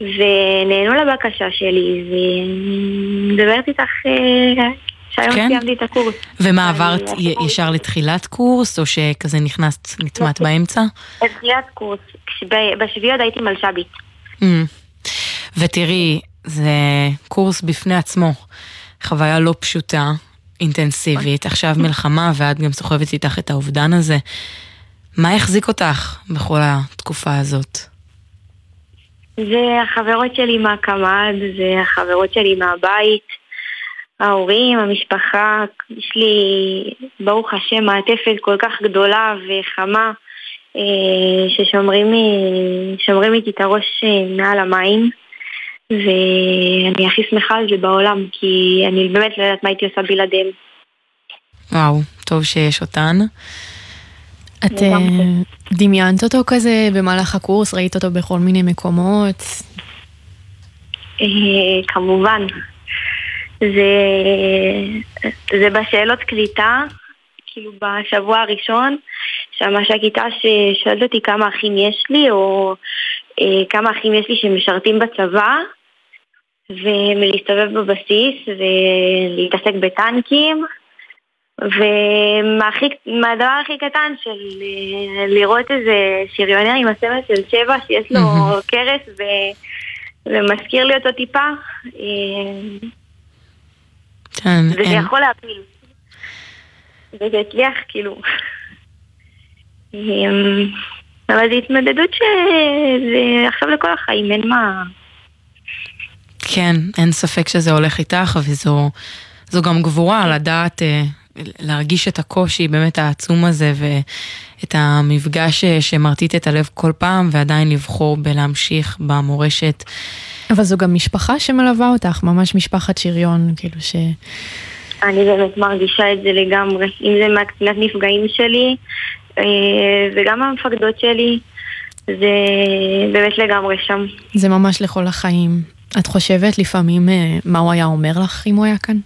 ונהנו לבקשה שלי ומדברת איתך שהיום כן? סיימתי את הקורס. ומה, עברת ישר לתחילת קורס, או שכזה נכנסת, נטמעת באמצע? בתחילת קורס, בשביעי עוד הייתי מלש"בית. Mm. ותראי, זה קורס בפני עצמו. חוויה לא פשוטה, אינטנסיבית, עכשיו מלחמה ואת גם סוחבת איתך את האובדן הזה. מה החזיק אותך בכל התקופה הזאת? זה החברות שלי מהקמ"ד, זה החברות שלי מהבית, ההורים, המשפחה, יש לי, ברוך השם, מעטפת כל כך גדולה וחמה, אה, ששומרים איתי את הראש אה, מעל המים. ואני הכי שמחה על זה בעולם, כי אני באמת לא יודעת מה הייתי עושה בלעדיהם. וואו, טוב שיש אותן. את אה, דמיינת אותו כזה במהלך הקורס? ראית אותו בכל מיני מקומות? אה, כמובן. זה, זה בשאלות קליטה, כאילו בשבוע הראשון, שהמש"קית ששואלת אותי כמה אחים יש לי, או אה, כמה אחים יש לי שמשרתים בצבא, ולהסתובב בבסיס ולהתעסק בטנקים. ומהדבר הכי קטן של אה, לראות איזה שריונר עם הסמל של שבע שיש לו קרס ו... ומזכיר לי אותו טיפה, אה, כן, וזה אין. יכול להפיל. וזה הצליח, כאילו. אמ, אבל זו התמודדות שזה עכשיו לכל החיים, אין מה... כן, אין ספק שזה הולך איתך, וזו זו גם גבורה לדעת, אה, להרגיש את הקושי באמת העצום הזה, ואת המפגש אה, שמרטיט את הלב כל פעם, ועדיין לבחור בלהמשיך במורשת. אבל זו גם משפחה שמלווה אותך, ממש משפחת שריון, כאילו ש... אני באמת מרגישה את זה לגמרי, אם זה מהקצינת נפגעים שלי אה, וגם המפקדות שלי, זה באמת לגמרי שם. זה ממש לכל החיים. את חושבת לפעמים אה, מה הוא היה אומר לך אם הוא היה כאן?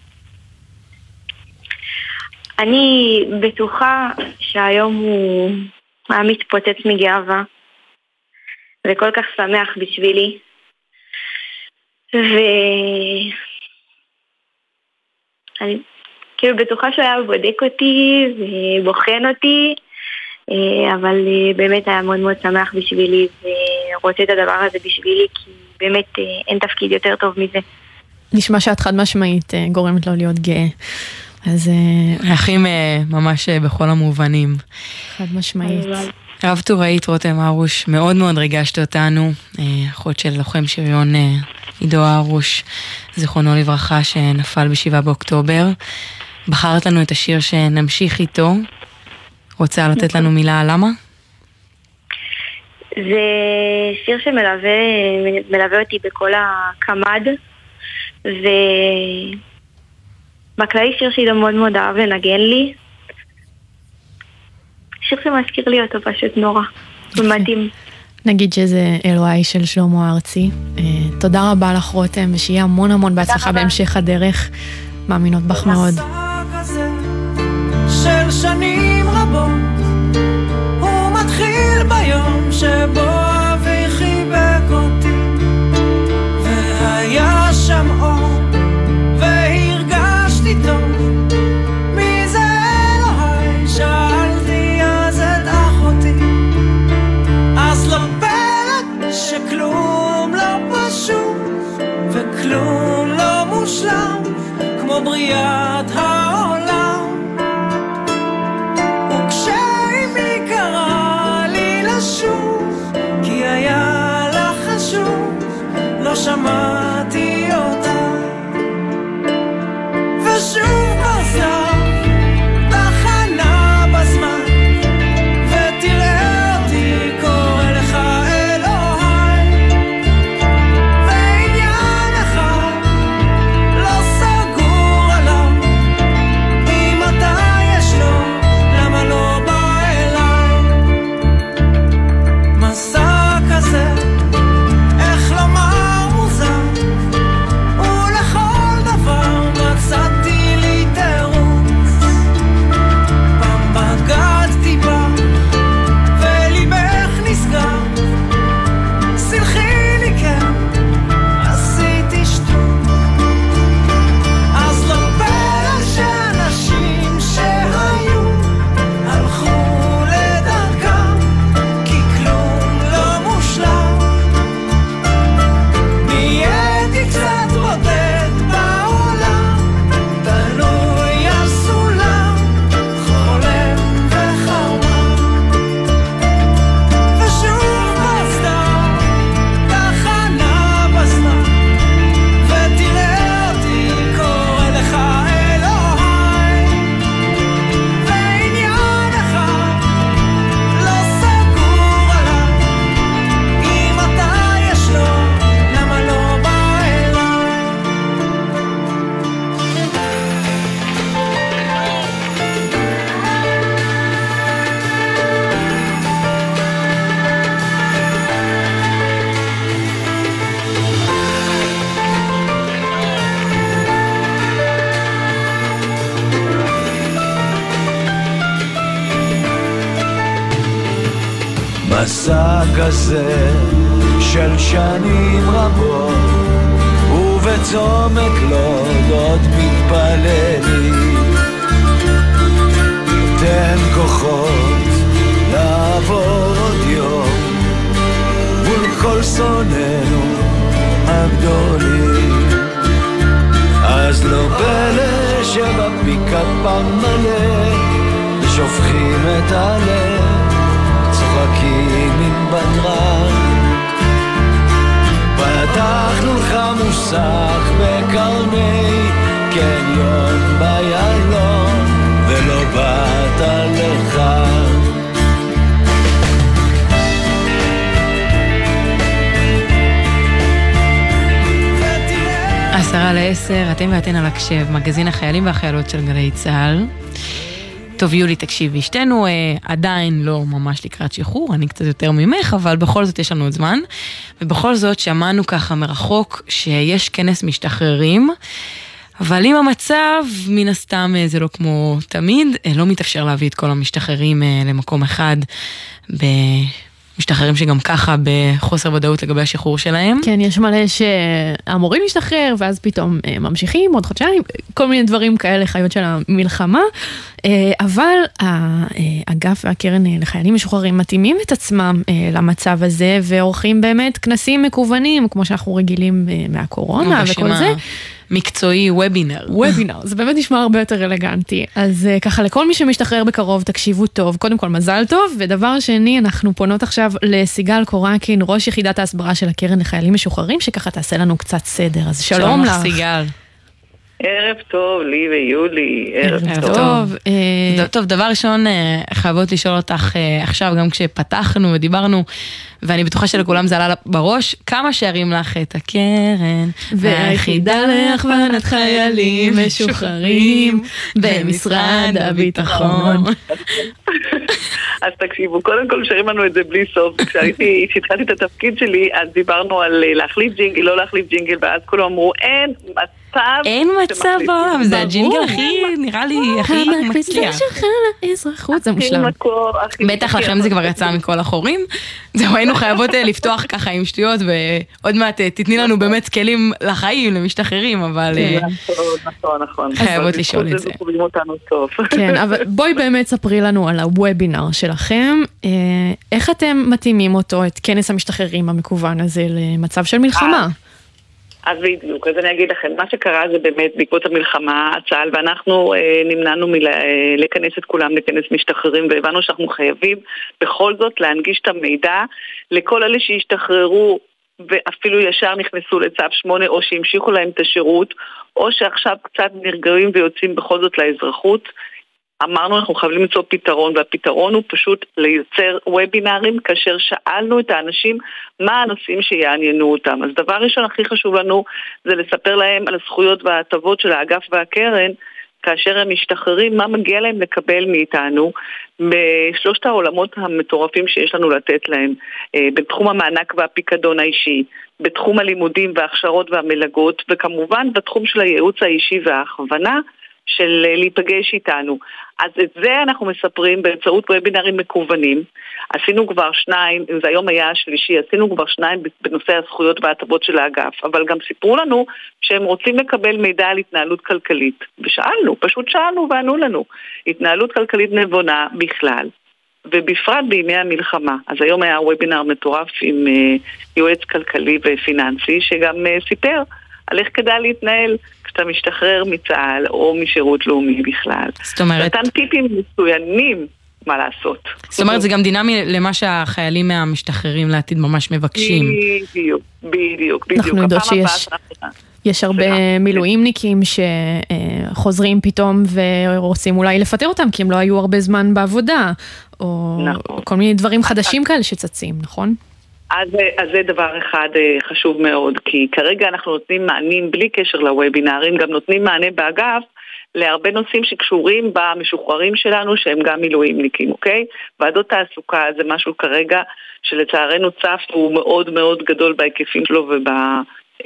אני בטוחה שהיום הוא היה מתפוצץ מגאווה וכל כך שמח בשבילי. ואני כאילו בטוחה שהוא היה בודק אותי ובוחן אותי, אה, אבל אה, באמת היה מאוד מאוד שמח בשבילי ורוצה את הדבר הזה בשבילי, כי באמת אה, אין תפקיד יותר טוב מזה. נשמע שאת חד משמעית גורמת לו להיות גאה. אז אה, אחים אה, ממש אה, בכל המובנים. חד משמעית. רב טוראית רותם הרוש, מאוד מאוד ריגשת אותנו, אחות של לוחם שריון עידו הרוש, זיכרונו לברכה, שנפל ב-7 באוקטובר. בחרת לנו את השיר שנמשיך איתו. רוצה לתת לנו מילה על למה? זה שיר שמלווה מלווה אותי בכל הקמ"ד, ובכללי שיר שעידו מאוד מאוד אהב לנגן לי. שיר שמזכיר לי אותו פשוט נורא, ומדהים. נגיד שזה אלוהי של שלמה ארצי. אה, תודה רבה לך רותם, ושיהיה המון המון בהצלחה בהמשך הדרך. מאמינות בך מאוד. של שנים רבות הוא מתחיל ביום שבו כמו כזה של שנים רבות ובצומת לוד עוד מתפללים. תן כוחות לעבור עוד יום מול כל שונאינו הגדולים. אז לא פלא שבפיקפם מלא ושופכים את הלב צוחקים עם בדרן פתחנו לך מוסך בקרני קניון ביילון ולא באת לך עשרה לעשר, אתם ואתן על הקשב, מגזין החיילים והחיילות של גלי צה"ל. טוב, יולי, תקשיבי, שתינו אה, עדיין לא ממש לקראת שחרור, אני קצת יותר ממך, אבל בכל זאת יש לנו עוד זמן. ובכל זאת שמענו ככה מרחוק שיש כנס משתחררים, אבל אם המצב, מן הסתם אה, זה לא כמו תמיד, אה, לא מתאפשר להביא את כל המשתחררים אה, למקום אחד. ב... משתחררים שגם ככה בחוסר ודאות לגבי השחרור שלהם. כן, יש מלא שאמורים להשתחרר, ואז פתאום אה, ממשיכים עוד חודשיים, כל מיני דברים כאלה, חיות של המלחמה. אה, אבל האגף והקרן אה, לחיילים משוחררים מתאימים את עצמם למצב הזה, ועורכים באמת כנסים מקוונים, כמו שאנחנו רגילים מהקורונה וכל זה. מקצועי, וובינר. וובינר, זה באמת נשמע הרבה יותר אלגנטי. אז ככה, לכל מי שמשתחרר בקרוב, תקשיבו טוב. קודם כל, מזל טוב, ודבר שני, אנחנו פונות עכשיו לסיגל קורקין, ראש יחידת ההסברה של הקרן לחיילים משוחררים, שככה תעשה לנו קצת סדר. אז שלום, שלום לך. שלום לך, סיגל. ערב טוב, לי ויולי, ערב, ערב טוב. טוב, אה... טוב, דבר ראשון, אה, חייבות לשאול אותך אה, עכשיו, גם כשפתחנו ודיברנו, ואני בטוחה שלכולם זה עלה בראש, כמה שערים לך את הקרן, והיחידה להכוונת חיילים משוחררים במשרד הביטחון. אז תקשיבו, קודם כל שרים לנו את זה בלי סוף. כשהתחלתי את התפקיד שלי, אז דיברנו על אה, להחליף ג'ינגל, לא להחליף ג'ינגל, ואז כולם אמרו, אין מצב. אין מצב בעולם, זה הג'ינגל הכי, נראה לי, הכי מצליח. שלך לאזרחות, זה מושלם. בטח לכם זה כבר יצא מכל החורים. זהו, היינו חייבות אה, לפתוח ככה עם שטויות, ועוד מעט אה, תתני לנו באמת כלים לחיים, למשתחררים, אבל... כן, נכון, נכון, נכון. חייבות לשאול את זה. כן, אבל בואי באמת ספרי לנו על הוובינר שלכם. אה, איך אתם מתאימים אותו, את כנס המשתחררים המקוון הזה, למצב של מלחמה? אז בדיוק, אז אני אגיד לכם, מה שקרה זה באמת בעקבות המלחמה, צה"ל ואנחנו אה, נמנענו מלכנס את כולם לכנס משתחררים והבנו שאנחנו חייבים בכל זאת להנגיש את המידע לכל אלה שהשתחררו ואפילו ישר נכנסו לצו 8 או שהמשיכו להם את השירות או שעכשיו קצת נרגעים ויוצאים בכל זאת לאזרחות אמרנו אנחנו חייבים למצוא פתרון, והפתרון הוא פשוט לייצר וובינארים כאשר שאלנו את האנשים מה הנושאים שיעניינו אותם. אז דבר ראשון הכי חשוב לנו זה לספר להם על הזכויות וההטבות של האגף והקרן כאשר הם משתחררים, מה מגיע להם לקבל מאיתנו בשלושת העולמות המטורפים שיש לנו לתת להם, אה, בתחום המענק והפיקדון האישי, בתחום הלימודים וההכשרות והמלגות, וכמובן בתחום של הייעוץ האישי וההכוונה. של אה, להיפגש איתנו. אז את זה אנחנו מספרים באמצעות וובינרים מקוונים. עשינו כבר שניים, זה היום היה השלישי, עשינו כבר שניים בנושא הזכויות וההטבות של האגף, אבל גם סיפרו לנו שהם רוצים לקבל מידע על התנהלות כלכלית. ושאלנו, פשוט שאלנו וענו לנו. התנהלות כלכלית נבונה בכלל. ובפרט בימי המלחמה. אז היום היה וובינר מטורף עם uh, יועץ כלכלי ופיננסי שגם uh, סיפר על איך כדאי להתנהל כשאתה משתחרר מצה"ל או משירות לאומי בכלל. זאת אומרת... נתן טיפים מצוינים מה לעשות. זאת אומרת, זה גם דינמי למה שהחיילים מהמשתחררים לעתיד ממש מבקשים. בדיוק, בדיוק, בדיוק. אנחנו יודעות שיש... יש הרבה מילואימניקים שחוזרים פתאום ורוצים אולי לפטר אותם כי הם לא היו הרבה זמן בעבודה, או נכון. כל מיני דברים חדשים כאלה שצצים, נכון? אז, אז זה דבר אחד אה, חשוב מאוד, כי כרגע אנחנו נותנים מענים בלי קשר לוובינארים, גם נותנים מענה באגף להרבה נושאים שקשורים במשוחררים שלנו שהם גם מילואימניקים, אוקיי? ועדות תעסוקה זה משהו כרגע שלצערנו צף הוא מאוד מאוד גדול בהיקפים שלו וב...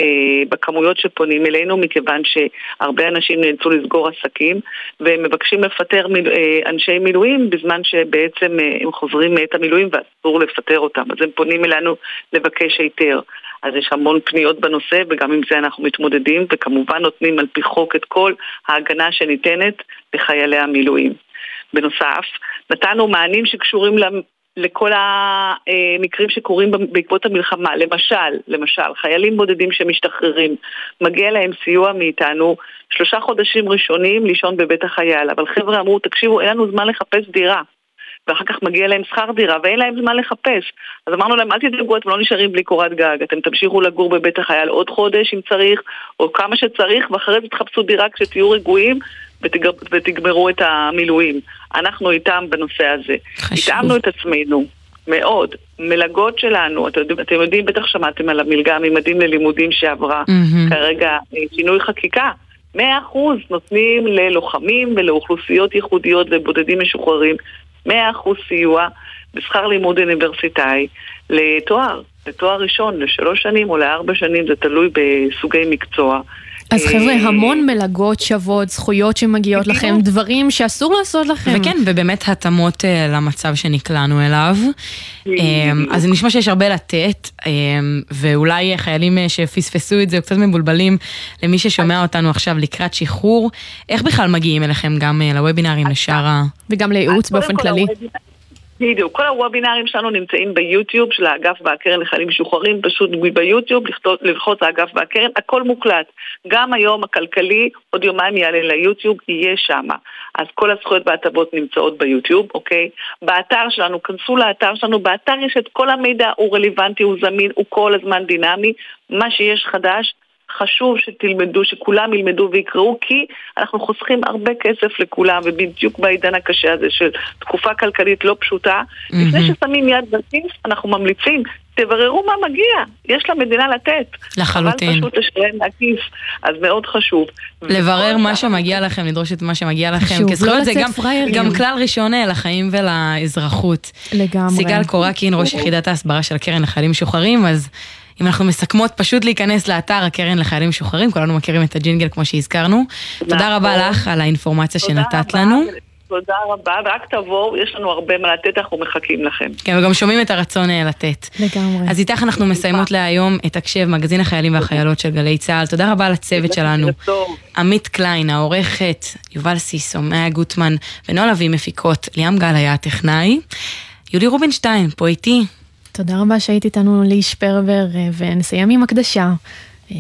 אה, בכמויות שפונים אלינו, מכיוון שהרבה אנשים נאלצו לסגור עסקים, והם מבקשים לפטר מיל, אה, אנשי מילואים בזמן שבעצם אה, הם חוזרים מאת המילואים ואסור לפטר אותם. אז הם פונים אלינו לבקש היתר. אז יש המון פניות בנושא, וגם עם זה אנחנו מתמודדים, וכמובן נותנים על פי חוק את כל ההגנה שניתנת לחיילי המילואים. בנוסף, נתנו מענים שקשורים לכל המקרים שקורים בעקבות המלחמה. למשל, למשל, חיילים בודדים שמשתחררים, מגיע להם סיוע מאיתנו שלושה חודשים ראשונים לישון בבית החייל. אבל חבר'ה אמרו, תקשיבו, אין לנו זמן לחפש דירה. ואחר כך מגיע להם שכר דירה ואין להם זמן לחפש. אז אמרנו להם, אל תדאגו, אתם לא נשארים בלי קורת גג, אתם תמשיכו לגור בבית החייל עוד חודש אם צריך, או כמה שצריך, ואחרי זה תחפשו דירה כשתהיו רגועים ותגר... ותגמרו את המילואים. אנחנו איתם בנושא הזה. חשוב. התאמנו את עצמנו. מאוד. מלגות שלנו, את, אתם יודעים, בטח שמעתם על המלגה ממדים ללימודים שעברה mm-hmm. כרגע אה, שינוי חקיקה. 100% נותנים ללוחמים ולאוכלוסיות ייחודיות ובודדים משוחררים 100% סיוע בשכר לימוד אוניברסיטאי לתואר, לתואר ראשון, לשלוש שנים או לארבע שנים, זה תלוי בסוגי מקצוע. אז חבר'ה, אה, המון מלגות שוות, זכויות שמגיעות לכם, דברים שאסור לעשות לכם. וכן, ובאמת התאמות אה, למצב שנקלענו אליו. אה, אז זה נשמע שיש הרבה לתת, ואולי חיילים שפספסו את זה או קצת מבולבלים למי ששומע אותנו עכשיו לקראת שחרור, איך בכלל מגיעים אליכם גם לוובינארים, לשאר ה... וגם לייעוץ באופן כללי? בדיוק, כל הוובינארים שלנו נמצאים ביוטיוב של האגף והקרן לחיילים משוחררים, פשוט ביוטיוב, ללחוץ האגף והקרן, הכל מוקלט. גם היום הכלכלי, עוד יומיים יעלה ליוטיוב, יהיה שם. אז כל הזכויות וההטבות נמצאות ביוטיוב, אוקיי? באתר שלנו, כנסו לאתר שלנו, באתר יש את כל המידע, הוא רלוונטי, הוא זמין, הוא כל הזמן דינמי. מה שיש חדש, חשוב שתלמדו, שכולם ילמדו ויקראו, כי אנחנו חוסכים הרבה כסף לכולם, ובדיוק בעידן הקשה הזה של תקופה כלכלית לא פשוטה, mm-hmm. לפני ששמים יד בכיס, אנחנו ממליצים, תבררו מה מגיע, יש למדינה לתת. לחלוטין. אבל פשוט לשלם מהכיס, אז מאוד חשוב. לברר מה שמגיע לכם, לדרוש את מה שמגיע לכם. חשוב, לא לצאת גם. גם כלל ראשון לחיים ולאזרחות. לגמרי. סיגל קורקין, ראש יחידת ההסברה של הקרן לחיילים משוחררים, אז... אם אנחנו מסכמות, פשוט להיכנס לאתר הקרן לחיילים משוחררים, כולנו מכירים את הג'ינגל כמו שהזכרנו. תודה רבה נכון. לך על האינפורמציה שנתת לנו. תודה רבה, ורק תבואו, יש לנו הרבה מה לתת, אנחנו מחכים לכם. כן, וגם שומעים את הרצון אה, לתת. לגמרי. אז איתך אנחנו מסיימות להיום את הקשב, מגזין החיילים והחיילות של גלי צה"ל. תודה רבה לצוות שלנו. עמית קליין, העורכת, יובל סיסו, מאיה גוטמן ונועה לביא מפיקות, ליאם גל היה הטכנאי. יולי רובינשטיין, פה איתי, תודה רבה שהיית איתנו לאיש פרבר, אה, ונסיים עם הקדשה. אה,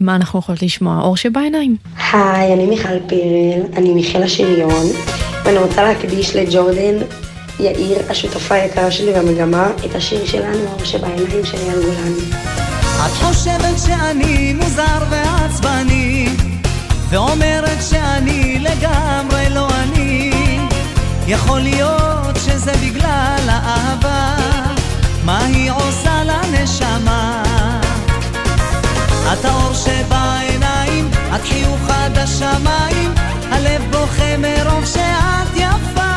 מה אנחנו יכולות לשמוע? אור שבעיניים. היי, אני מיכל פירל, אני מיכל השריון, ואני רוצה להקדיש לג'ורדן יאיר, השותפה היקרה שלי במגמה, את השיר שלנו, אור שבעיניים של אייל גולני. את חושבת שאני מוזר ועצבני, ואומרת שאני לגמרי לא אני, יכול להיות שזה בגלל האהבה. מה היא עושה לנשמה? את האור שבעיניים, את חיוך עד השמיים, הלב בוכה מרוב שאת יפה.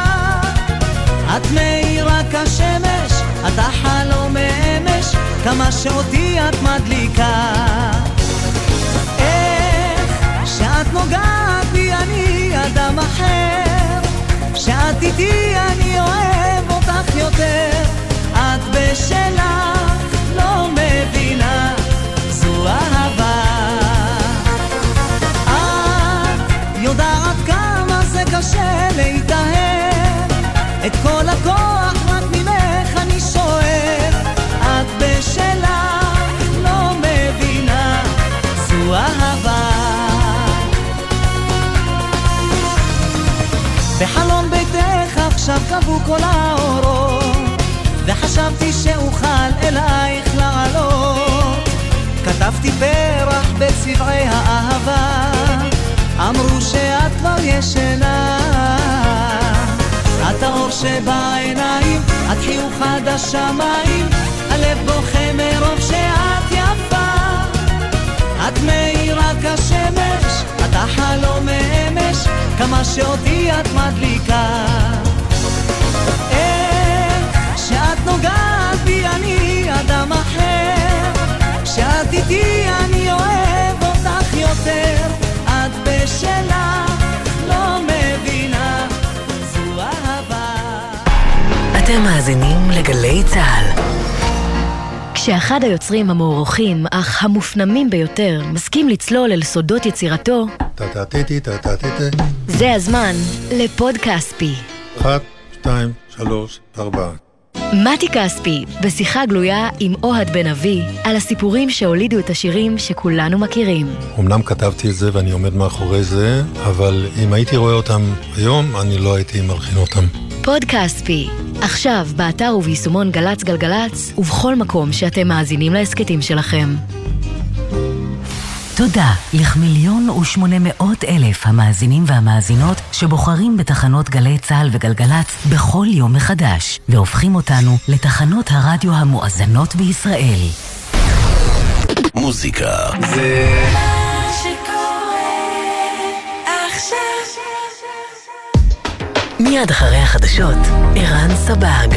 את מאירה כשמש, את החלום מאמש, כמה שאותי את מדליקה. איך שאת נוגעת בי אני אדם אחר, שאת איתי אני אוהב אותך יותר. לא לא. בחלון ביתך עכשיו קבעו כל האורות וחשבתי שאוכל אלייך לעלות. כתבתי פרח בצבעי האהבה אמרו שאת כבר ישנה. את האור שבעיניים, את חיוך עד השמיים הלב בוכה מרוב שאת יפה. את מאירה כשמש, את החלום מאמש כמה שאותי את מדליקה פוגעת בי אני אדם אחר. כשאת איתי אני אוהב אותך יותר. את בשלך לא מבינה. זו אהבה. אתם מאזינים לגלי צה"ל. כשאחד היוצרים המוערוכים, אך המופנמים ביותר, מסכים לצלול אל סודות יצירתו, זה הזמן לפודקאסט פי. אחת, שתיים, שלוש, ארבעה. מתי כספי, בשיחה גלויה עם אוהד בן אבי, על הסיפורים שהולידו את השירים שכולנו מכירים. אמנם כתבתי את זה ואני עומד מאחורי זה, אבל אם הייתי רואה אותם היום, אני לא הייתי מלחין אותם. פוד כספי, עכשיו באתר וביישומון גל"צ גלגלצ, ובכל מקום שאתם מאזינים להסכתים שלכם. תודה לכמיליון ושמונה מאות אלף המאזינים והמאזינות שבוחרים בתחנות גלי צה"ל וגלגלצ בכל יום מחדש, והופכים אותנו לתחנות הרדיו המואזנות בישראל. מוזיקה זה... מיד אחרי החדשות, ערן סבג.